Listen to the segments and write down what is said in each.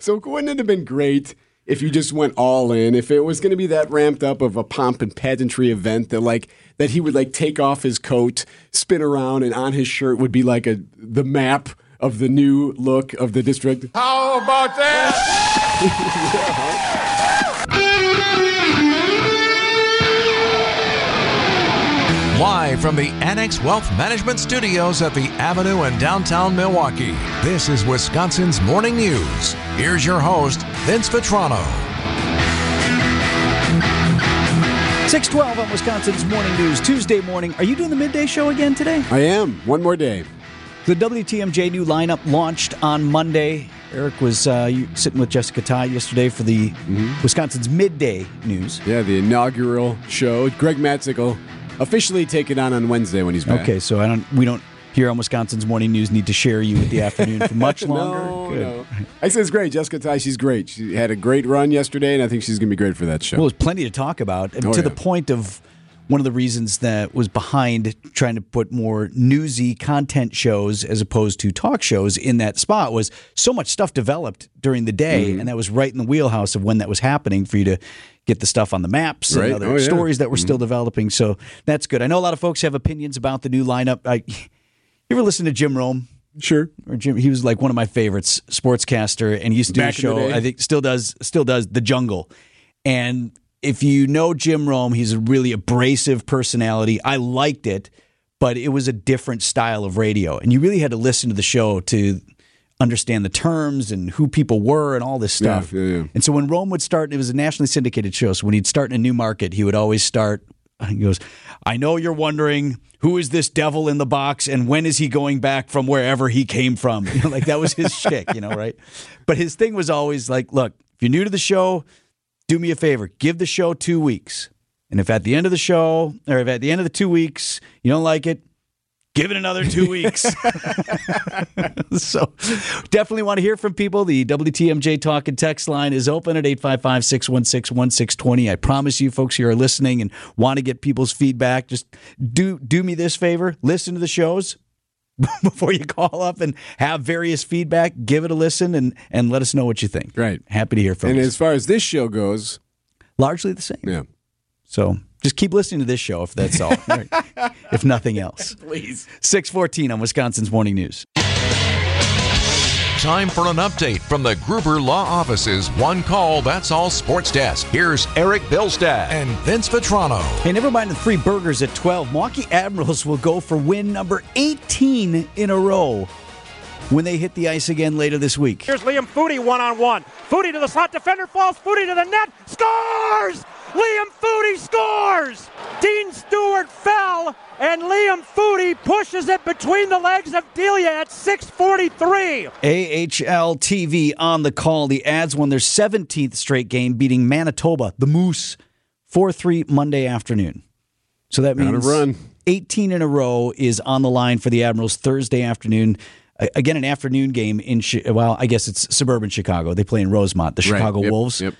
So wouldn't it have been great if you just went all in? If it was going to be that ramped up of a pomp and pageantry event that like that he would like take off his coat, spin around, and on his shirt would be like a the map of the new look of the district. How about that? Live from the Annex Wealth Management Studios at the Avenue in downtown Milwaukee, this is Wisconsin's Morning News. Here's your host, Vince Vitrano. 612 on Wisconsin's Morning News, Tuesday morning. Are you doing the midday show again today? I am. One more day. The WTMJ new lineup launched on Monday. Eric was uh, sitting with Jessica Tighe yesterday for the mm-hmm. Wisconsin's midday news. Yeah, the inaugural show. Greg Matzek officially take it on on Wednesday when he's back. Okay, so I don't. We don't here on Wisconsin's Morning News need to share you with the afternoon for much longer. no, Good. no. I said it's great. Jessica Tighe, she's great. She had a great run yesterday, and I think she's going to be great for that show. Well, there's plenty to talk about, oh, to yeah. the point of one of the reasons that was behind trying to put more newsy content shows as opposed to talk shows in that spot was so much stuff developed during the day, mm-hmm. and that was right in the wheelhouse of when that was happening for you to get the stuff on the maps right. and other oh, yeah. stories that we're mm-hmm. still developing. So that's good. I know a lot of folks have opinions about the new lineup. I, you ever listen to Jim Rome? Sure. Or Jim, he was like one of my favorites, sportscaster, and he used to do Back a show. I think still does, still does the Jungle, and if you know Jim Rome, he's a really abrasive personality. I liked it, but it was a different style of radio, and you really had to listen to the show to understand the terms and who people were and all this stuff. Yeah, yeah, yeah. And so when Rome would start, it was a nationally syndicated show. So when he'd start in a new market, he would always start. He goes, "I know you're wondering who is this devil in the box, and when is he going back from wherever he came from?" You know, like that was his shtick, you know, right? But his thing was always like, "Look, if you're new to the show." Do me a favor, give the show two weeks. And if at the end of the show, or if at the end of the two weeks you don't like it, give it another two weeks. so definitely want to hear from people. The WTMJ Talk and Text line is open at 855 616 1620. I promise you, folks who are listening and want to get people's feedback, just do, do me this favor listen to the shows. before you call up and have various feedback, give it a listen and, and let us know what you think. Right. Happy to hear from you. And as far as this show goes, largely the same. Yeah. So just keep listening to this show if that's all, if nothing else. Please. 614 on Wisconsin's Morning News. Time for an update from the Gruber Law Office's One Call That's All Sports Desk. Here's Eric Bilstad and Vince Vitrano. Hey, never mind the three burgers at 12. Milwaukee Admirals will go for win number 18 in a row when they hit the ice again later this week. Here's Liam Foudy one on one. Foudy to the slot defender falls. Foudy to the net. Scores! Liam Foudy scores! Dean Stewart fell, and Liam Foudy pushes it between the legs of Delia at 6:43. AHL TV on the call. The Ads won their 17th straight game, beating Manitoba, the Moose, 4-3 Monday afternoon. So that means run. 18 in a row is on the line for the Admirals Thursday afternoon. Again, an afternoon game in well, I guess it's suburban Chicago. They play in Rosemont, the Chicago right. yep. Wolves. Yep.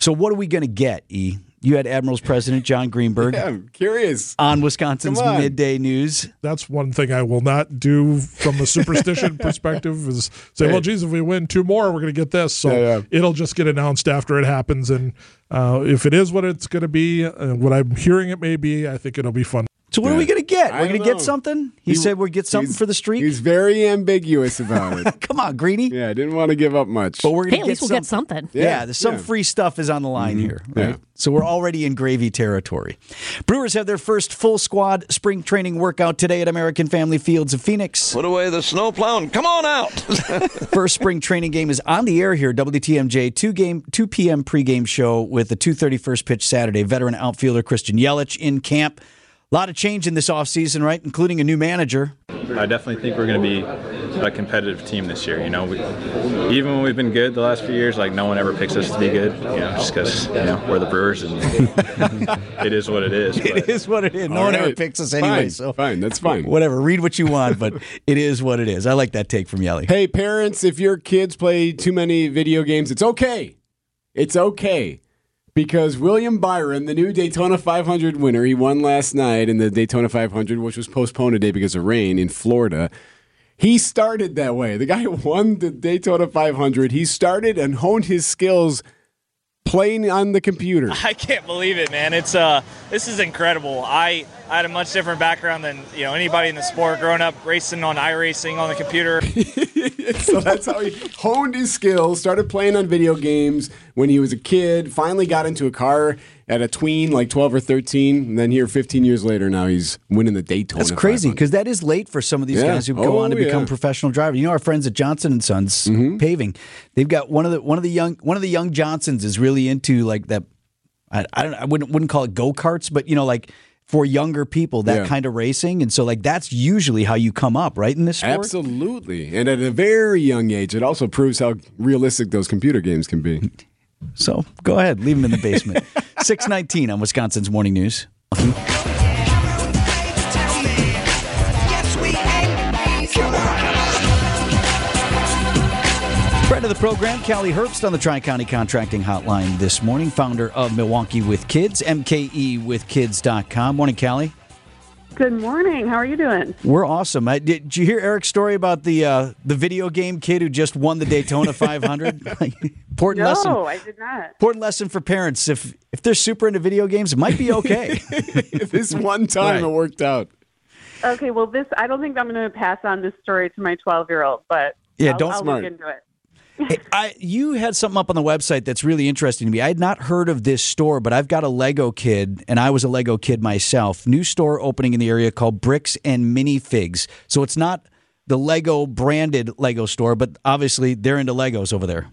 So what are we going to get, E? You had Admirals President John Greenberg. yeah, I'm curious. On Wisconsin's on. midday news. That's one thing I will not do from a superstition perspective is say, well, geez, if we win two more, we're going to get this. So yeah, yeah. it'll just get announced after it happens. And uh, if it is what it's going to be, uh, what I'm hearing it may be, I think it'll be fun. So what yeah. are we going to get? We're going to get something. He, he said we'll get something for the street. He's very ambiguous about it. Come on, Greeny. Yeah, I didn't want to give up much. But we're going hey, to get, we'll get something. Yeah, yeah there's some yeah. free stuff is on the line mm-hmm. here. Right? Yeah. So we're already in gravy territory. Brewers have their first full squad spring training workout today at American Family Fields of Phoenix. Put away the snow and Come on out. first spring training game is on the air here. WTMJ two game 2 p.m. pregame show with the two thirty first pitch Saturday. Veteran outfielder Christian Yelich in camp. A lot of change in this offseason, right? Including a new manager. I definitely think we're going to be a competitive team this year. You know, we, even when we've been good the last few years, like no one ever picks us to be good. You know, just because you know we're the Brewers and it is what it is. But. It is what it is. No one ever picks us anyway. Fine, so fine, that's fine. Whatever. Read what you want, but it is what it is. I like that take from Yelly. Hey, parents, if your kids play too many video games, it's okay. It's okay because William Byron, the new Daytona 500 winner, he won last night in the Daytona 500, which was postponed today because of rain in Florida. He started that way. The guy won the Daytona 500. He started and honed his skills playing on the computer. I can't believe it, man. It's uh, this is incredible. I, I had a much different background than you know anybody in the sport. Growing up racing on iRacing on the computer. so that's how he honed his skills. Started playing on video games when he was a kid. Finally got into a car at a tween, like 12 or 13. And then here, 15 years later, now he's winning the Daytona. That's crazy because that is late for some of these Yeah. guys who go Oh, on to become yeah. professional drivers. You know, our friends at Johnson and Sons Mm-hmm. Paving, they've got one of the one of the young one of the young Johnsons is really into like that. I, I don't I wouldn't wouldn't call it go karts, but you know, like for younger people, that Yeah. kind of racing, and so like that's usually how you come up, right? In this sport, Absolutely. And at a very young age, it also proves how realistic those computer games can be. So go ahead, leave them in the basement. Six nineteen on Wisconsin's Morning News. Friend of the program, Calie Herbst on the Tri County Contracting Hotline this morning, founder of Milwaukee with Kids, MKEwithkids.com. Morning, Calie. Good morning. How are you doing? We're awesome. I, did, did you hear Eric's story about the uh, the video game kid who just won the Daytona 500? important No, lesson. I did not. Important lesson for parents. If if they're super into video games, it might be okay. this one time Right. it worked out. Okay, well, this I don't think I'm going to pass on this story to my 12 year old, but Yeah, I'll, don't- I'll Smart. look into it. Hey, I you had something up on the website that's really interesting to me. I had not heard of this store, but I've got a Lego kid, and I was a Lego kid myself. New store opening in the area called Bricks and Minifigs. So it's not the Lego branded Lego store, but obviously they're into Legos over there.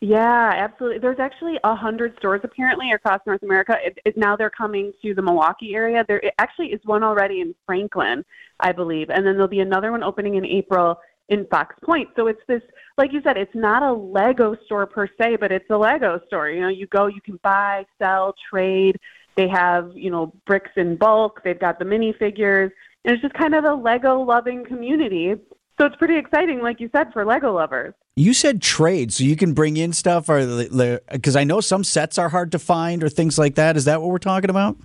Yeah, absolutely. There's actually a hundred stores apparently across North America. It, it, now they're coming to the Milwaukee area. There actually is one already in Franklin, I believe, and then there'll be another one opening in April in Fox Point. So it's this, like you said, it's not a Lego store per se, but it's a Lego store. You know, you go, you can buy, sell, trade. They have, you know, bricks in bulk. They've got the minifigures, and it's just kind of a Lego loving community. So it's pretty exciting, like you said, for Lego lovers. You said trade, so you can bring in stuff, or because I know some sets are hard to find or things like that. Is that what we're talking about?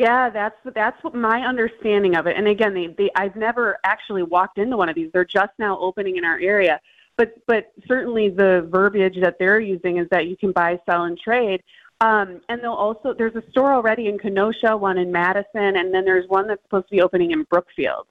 Yeah, that's that's what my understanding of it. And again, they, they I've never actually walked into one of these. They're just now opening in our area. But but certainly the verbiage that they're using is that you can buy, sell, and trade. Um, and they'll also there's a store already in Kenosha, one in Madison, and then there's one that's supposed to be opening in Brookfield.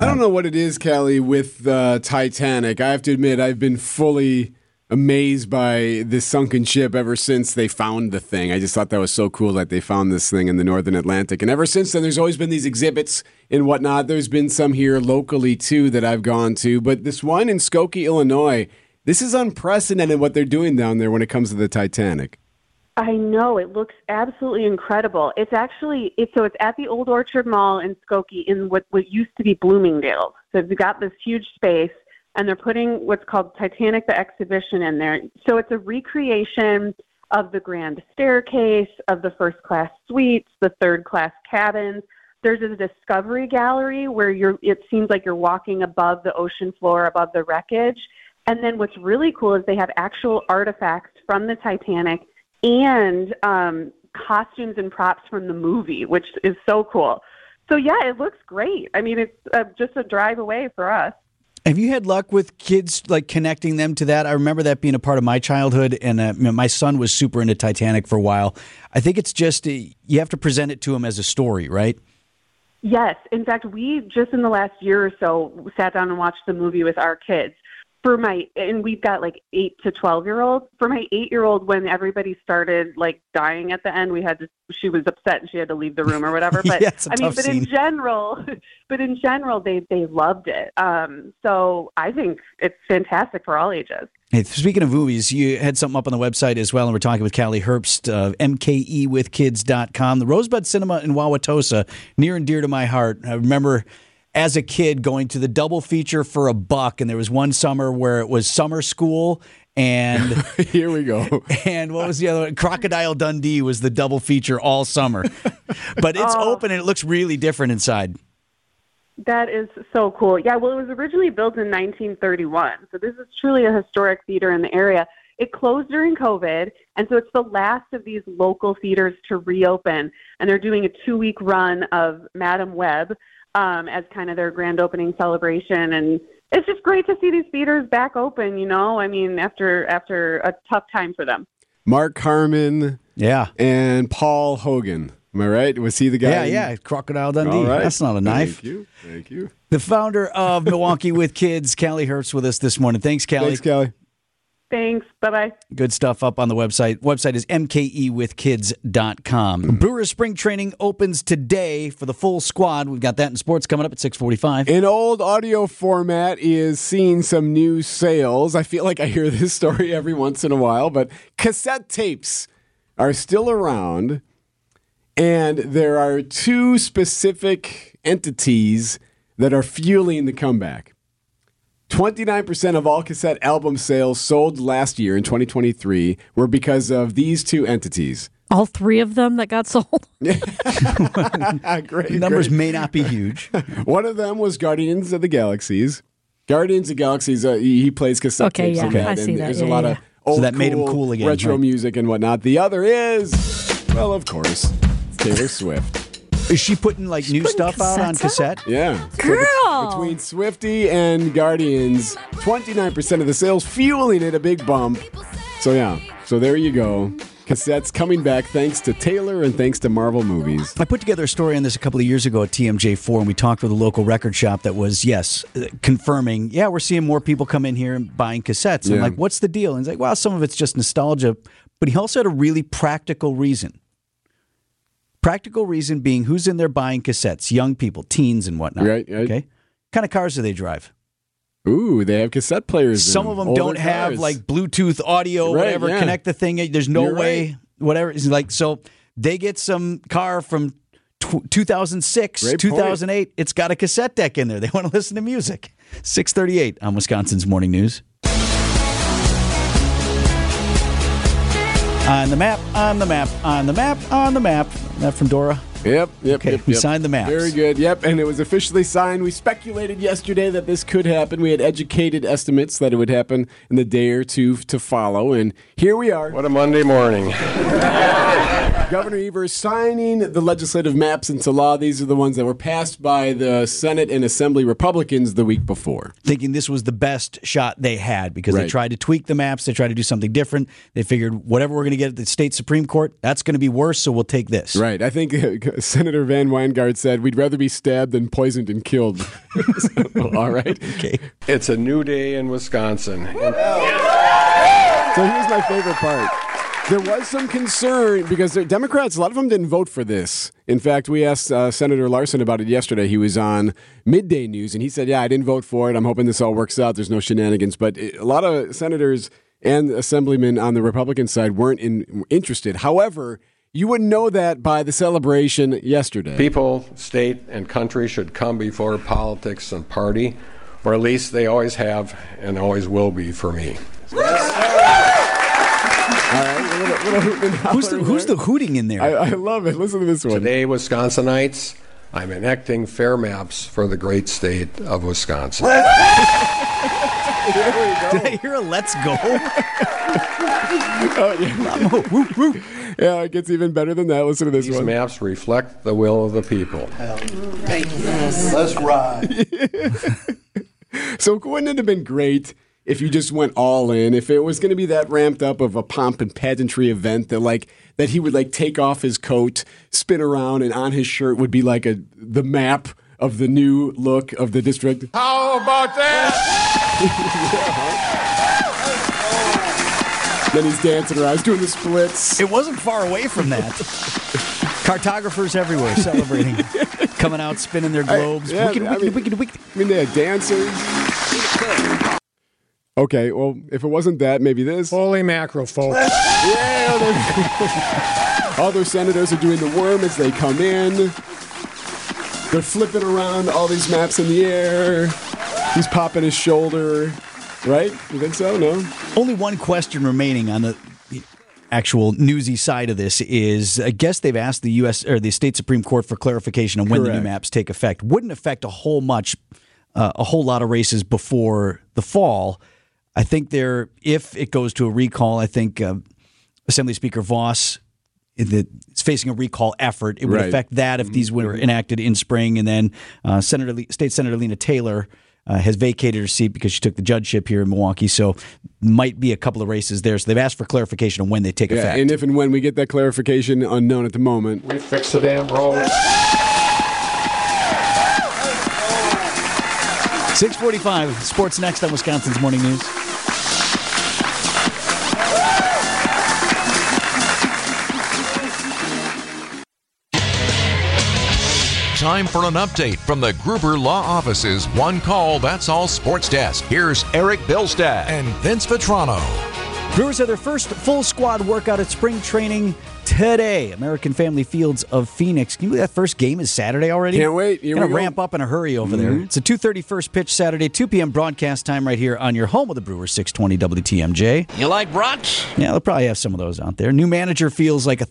I don't know what it is, Kelly, with uh, Titanic. I have to admit, I've been fully amazed by this sunken ship ever since they found the thing. I just thought that was so cool that they found this thing in the Northern Atlantic. And ever since then, there's always been these exhibits and whatnot. There's been some here locally, too, that I've gone to. But this one in Skokie, Illinois, this is unprecedented what they're doing down there when it comes to the Titanic. I know it looks absolutely incredible. It's actually it's so it's at the Old Orchard Mall in Skokie in what what used to be Bloomingdale. So they've got this huge space and they're putting what's called Titanic the exhibition in there. So it's a recreation of the grand staircase, of the first class suites, the third class cabins. There's a discovery gallery where you're it seems like you're walking above the ocean floor, above the wreckage. And then what's really cool is they have actual artifacts from the Titanic and um, costumes and props from the movie, which is so cool. So yeah, it looks great. I mean, it's uh, just a drive away for us. Have you had luck with kids like connecting them to that? I remember that being a part of my childhood, and uh, my son was super into Titanic for a while. I think it's just uh, you have to present it to him as a story, right? Yes, in fact, we just in the last year or so sat down and watched the movie with our kids. For my and we've got like eight to twelve year olds. For my eight year old, when everybody started like dying at the end, we had to. She was upset and she had to leave the room or whatever. But Yeah, I mean, but scene. in general, but in general, they they loved it. Um, so I think it's fantastic for all ages. Hey, speaking of movies, you had something up on the website as well, and we're talking with Calie Herbst of MKEWithKids.com. The Rosebud Cinema in Wauwatosa, near and dear to my heart. I remember as a kid going to the double feature for a buck, and there was one summer where it was summer school and Here we go. and what was the other one? Crocodile Dundee was the double feature all summer. but it's oh. open and it looks really different inside. That is so cool. Yeah, well, it was originally built in 1931. So this is truly a historic theater in the area. It closed during COVID, and so it's the last of these local theaters to reopen. And they're doing a two week run of Madame Web. Um, as kind of their grand opening celebration. And it's just great to see these theaters back open. You know, I mean, after after a tough time for them. Mark Harmon, Yeah. and Paul Hogan. Am I right? Was he the guy? Yeah, yeah. Crocodile Dundee. All right. That's not a knife. Thank you. Thank you. The founder of Milwaukee with Kids, Calie Herbst, with us this morning. Thanks, Calie. Thanks, Kelly. Thanks. Bye bye. Good stuff up on the website. Website is mkewithkids.com. Brewers spring training opens today for the full squad. We've got that in sports coming up at 645. An old audio format is seeing some new sales. I feel like I hear this story every once in a while, but cassette tapes are still around, and there are two specific entities that are fueling the comeback. 29% of all cassette album sales sold last year in 2023 were because of these two entities. All three of them that got sold. great. Numbers great. may not be huge. One of them was Guardians of the Galaxies. Guardians of the Galaxies, uh, he he plays cassette Okay, tapes yeah, of that, I see that. There's Yeah, a lot yeah, of old So that made him cool again, retro right. music and whatnot. The other is, well, of course, Taylor Swift. Is she putting like new putting stuff out on cassettes cassette? Yeah. So Girl! between Swifty and Guardians, 29% of the sales fueling it a big bump. So yeah, so there you go. Cassettes coming back thanks to Taylor and thanks to Marvel movies. I put together a story on this a couple of years ago at TMJ4, and we talked with a local record shop that was, yes, uh, confirming, yeah, we're seeing more people come in here and buying cassettes. And Yeah. I'm like, what's the deal? And he's like, well, some of it's just nostalgia. But he also had a really practical reason. Practical reason being who's in there buying cassettes? Young people, teens, and whatnot. Right, right. Okay. kind of cars do they drive? Ooh, they have cassette players. in Some of them don't have cars. like Bluetooth audio, Right, whatever. yeah. Connect the thing. There's no You're way, right. whatever. It's like so they get some car from tw 2006, Great point. 2008. It's got a cassette deck in there. They want to listen to music. 638 on Wisconsin's Morning News. On the map, on the map, on the map, on the map. That from Dora. Yep, yep, Okay, yep, we yep. signed the map. Very good. Yep, and it was officially signed. We speculated yesterday that this could happen. We had educated estimates that it would happen in the day or two to follow, and here we are. What a Monday morning. Governor Evers signing the legislative maps into law. These are the ones that were passed by the Senate and Assembly Republicans the week before. thinking this was the best shot they had because they tried to tweak the maps, they tried to do something different. They figured whatever we're going to get at the state supreme court, that's going to be worse, so we'll take this. Right. I think uh, Senator Van Wanggaard said we'd rather be stabbed than poisoned and killed. So, all right. Okay. It's a new day in Wisconsin. So here's my favorite part. There was some concern because the Democrats, a lot of them didn't vote for this. In fact, we asked uh, Senator Larson about it yesterday. He was on Midday News and he said, Yeah, I didn't vote for it. I'm hoping this all works out. There's no shenanigans. But it, a lot of senators and assemblymen on the Republican side weren't in, interested. However, you wouldn't know that by the celebration yesterday. People, state, and country should come before politics and party, or at least they always have and always will be for me. All right, little, little Who's the, who's the hooting in there? I, I love it. Listen to this one. Today, Wisconsinites, I'm enacting fair maps for the great state of Wisconsin. Did I hear a let's go? Oh, yeah, it gets even better than that. Listen to this These one. maps reflect the will of the people. Let's ride. So wouldn't it have been great if you just went all in? If it was going to be that ramped up of a pomp and pageantry event that like that he would like take off his coat, spin around, and on his shirt would be like a the map of the new look of the district. How about that? Then he's dancing around, he's doing the splits. It wasn't far away from that. Cartographers everywhere celebrating, coming out, spinning their globes. yeah, Wicked, I wicked, mean- wicked, wicked. I mean, they had dancers. Okay, well, if it wasn't that, maybe this. Holy mackerel, folks. Yeah, they're- Other senators are doing the worm as they come in. They're flipping around all these maps in the air. He's popping his shoulder. Right? You think so? No? Only one question remaining on the actual newsy side of this is I guess they've asked the US or the state supreme court for clarification on when the new maps take effect. Wouldn't affect a whole much uh, a whole lot of races before the fall. I think there if it goes to a recall, I think uh, Assembly Speaker Vos it's facing a recall effort. It would Right. affect that if these were enacted in spring. And then uh, Senator Le- State Senator Lena Taylor uh, has vacated her seat because she took the judgeship here in Milwaukee. So might be a couple of races there. So they've asked for clarification on when they take Yeah, effect. and if and when we get that clarification, unknown at the moment. We fix the damn road. 645, sports next on Wisconsin's Morning News. Time for an update from the Gruber Law Office's One Call That's All Sports Desk. Here's Eric Bilstad and Vince Vitrano. Brewers had their first full squad workout at spring training today. American Family Fields of Phoenix. Can you believe that first game is Saturday already? Can't wait. Here Gonna we go. ramp up in a hurry over there. Mhm. It's a 2:30 first pitch Saturday, 2 p.m. broadcast time right here on your home of the Brewers, 620 WTMJ. You like brunch? Yeah, they'll probably have some of those out there. New manager feels like a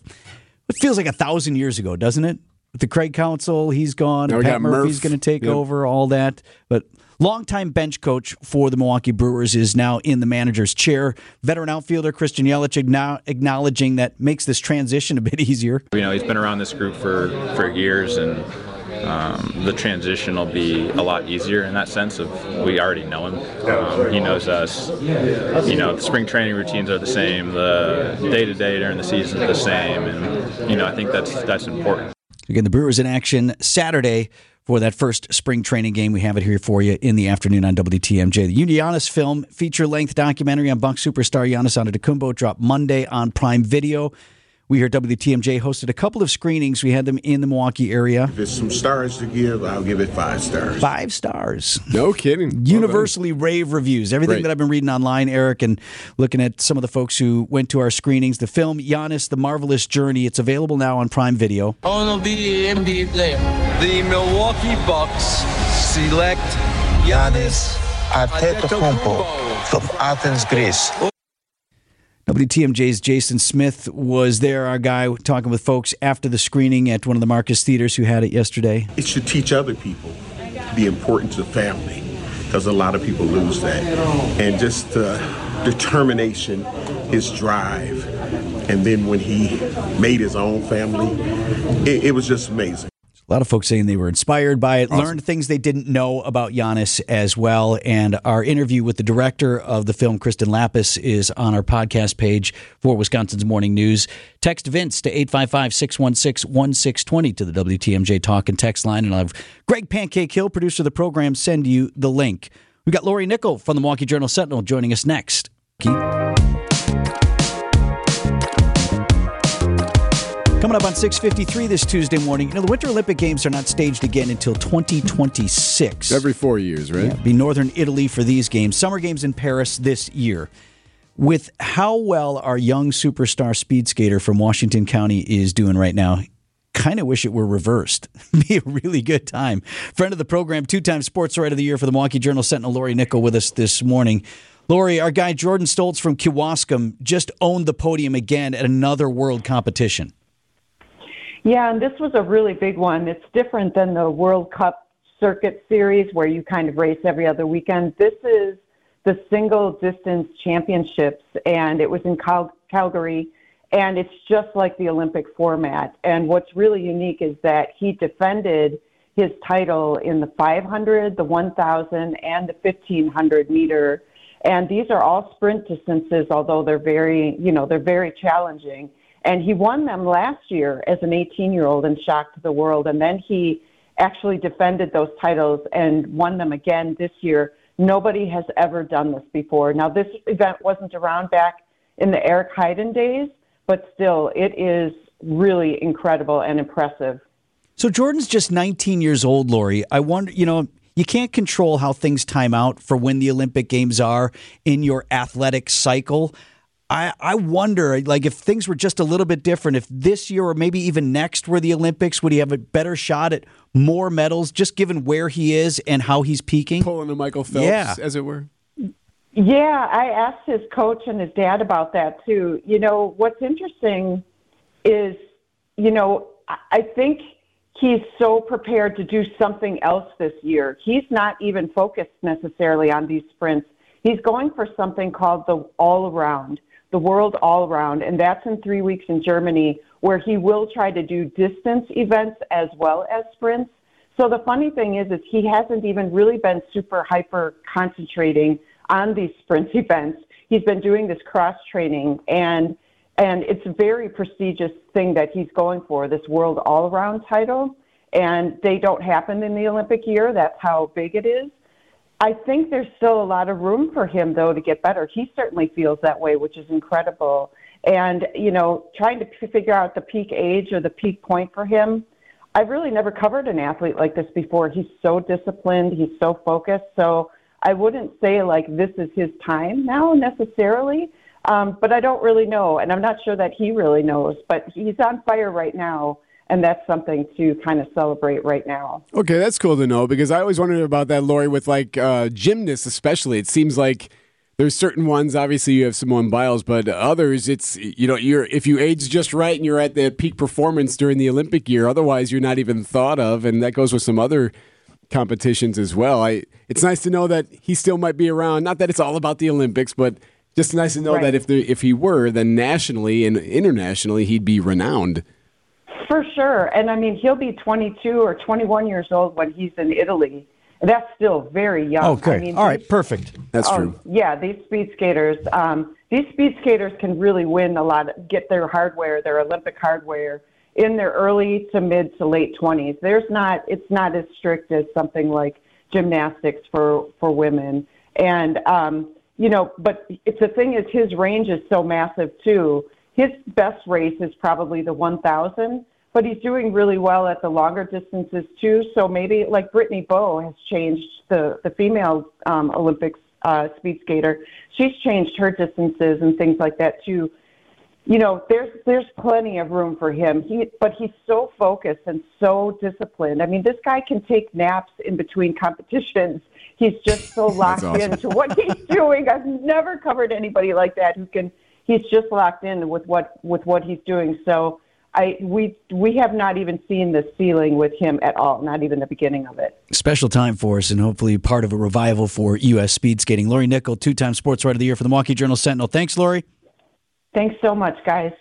it feels like a thousand years ago, doesn't it? With the Craig Counsell, he's gone. Now Pat Murphy's Murph. going to take Yep. over all that. But longtime bench coach for the Milwaukee Brewers is now in the manager's chair. Veteran outfielder Christian Yelich acknowledging that makes this transition a bit easier. You know, he's been around this group for, for years, and um, the transition will be a lot easier in that sense of we already know him. Um, he knows us. You know, the spring training routines are the same. The day to day during the season is the same, and you know, I think that's that's important. Again, the Brewers in action Saturday for that first spring training game. We have it here for you in the afternoon on WTMJ. The Giannis film feature length documentary on Bunk superstar Giannis Antetokounmpo dropped Monday on Prime Video. We here at WTMJ hosted a couple of screenings. We had them in the Milwaukee area. If there's some stars to give, I'll give it five stars. Five stars. No kidding. Universally rave reviews. Everything Great. that I've been reading online, Eric, and looking at some of the folks who went to our screenings. The film Giannis: The Marvelous Journey. It's available now on Prime Video. I want to be an NBA player. The Milwaukee Bucks select Giannis Antetokounmpo from Athens, Greece. WTMJ's Jason Smith was there, our guy, talking with folks after the screening at one of the Marcus Theaters who had it yesterday. It should teach other people the importance of family because a lot of people lose that. And just uh, determination, his drive. And then when he made his own family, it, it was just amazing. A lot of folks saying they were inspired by it, learned things they didn't know about Giannis as well. And our interview with the director of the film, Kristen Lappas, is on our podcast page for Wisconsin's Morning News. Text Vince to 855 616 1620 to the WTMJ Talk and Text line. And I'll have Greg Pancake Hill, producer of the program, send you the link. We've got Lori Nickel from the Milwaukee Journal Sentinel joining us next. Keep Coming up on 6:53 this Tuesday morning. You know, the Winter Olympic Games are not staged again until 2026. Every four years, right? Yeah, be Northern Italy for these games. Summer Games in Paris this year. With how well our young superstar speed skater from Washington County is doing right now, kind of wish it were reversed. be a really good time. Friend of the program, two-time Sports Writer of the Year for the Milwaukee Journal Sentinel, Lori Nickel, with us this morning. Lori, our guy Jordan Stolz from Kewaskum just owned the podium again at another world competition. Yeah, and this was a really big one. It's different than the World Cup circuit series where you kind of race every other weekend. This is the single distance championships, and it was in Cal- Calgary, and it's just like the Olympic format. And what's really unique is that he defended his title in the 500, the 1,000, and the 1,500 meter. And these are all sprint distances, although they're very, you know, they're very challenging. And he won them last year as an 18 year old and shocked the world. And then he actually defended those titles and won them again this year. Nobody has ever done this before. Now, this event wasn't around back in the Eric Heiden days, but still, it is really incredible and impressive. So Jordan's just 19 years old, Lori. I wonder, you know, you can't control how things time out for when the Olympic Games are in your athletic cycle. I, I wonder, like, if things were just a little bit different, if this year or maybe even next were the Olympics, would he have a better shot at more medals, just given where he is and how he's peaking? Pulling a Michael Phelps, Yeah. as it were. Yeah, I asked his coach and his dad about that too. You know, what's interesting is, you know, I- I think he's so prepared to do something else this year. He's not even focused necessarily on these sprints. He's going for something called the all around, the world all around, and that's in three weeks in Germany, where he will try to do distance events as well as sprints. So the funny thing is, is he hasn't even really been super hyper concentrating on these sprint events. He's been doing this cross training and and it's a very prestigious thing that he's going for this world all around title and they don't happen in the olympic year that's how big it is i think there's still a lot of room for him though to get better. He certainly feels that way which is incredible. And you know trying to figure out the peak age or the peak point for him i've really never covered an athlete like this before. He's so disciplined. He's so focused. So i wouldn't say like this is his time now necessarily um, but I don't really know, and I'm not sure that he really knows. But he's on fire right now, and that's something to kind of celebrate right now. Okay, that's cool to know because I always wondered about that, Lori, with like uh, gymnasts, especially. It seems like there's certain ones. Obviously, you have Simone Biles, but others, it's you know, you're if you age just right and you're at the peak performance during the Olympic year. Otherwise, you're not even thought of, and that goes with some other competitions as well. I it's nice to know that he still might be around. Not that it's all about the Olympics, but just nice to know right. that if the, if he were, then nationally and internationally, he'd be renowned. For sure, and I mean he'll be 22 or 21 years old when he's in Italy. That's still very young. Okay, I mean, all right, perfect. That's oh, true. Yeah, these speed skaters, um, these speed skaters can really win a lot. Get their hardware, their Olympic hardware, in their early to mid to late 20s. There's not, it's not as strict as something like gymnastics for for women, and um, you know, but it's the thing is his range is so massive too. His best race is probably the 1,000, but he's doing really well at the longer distances too. So maybe like Brittany Bowe has changed the the female um, Olympics uh, speed skater. She's changed her distances and things like that too you know, there's there's plenty of room for him. He but he's so focused and so disciplined. I mean, this guy can take naps in between competitions. He's just so locked awesome. into what he's doing. I've never covered anybody like that who can he's just locked in with what with what he's doing. So I we we have not even seen the ceiling with him at all, not even the beginning of it. Special time for us, and hopefully part of a revival for U.S. speed skating. Lori Nickel, two-time Sports Writer of the Year for the Milwaukee Journal Sentinel. Thanks, Lori. Thanks so much, guys.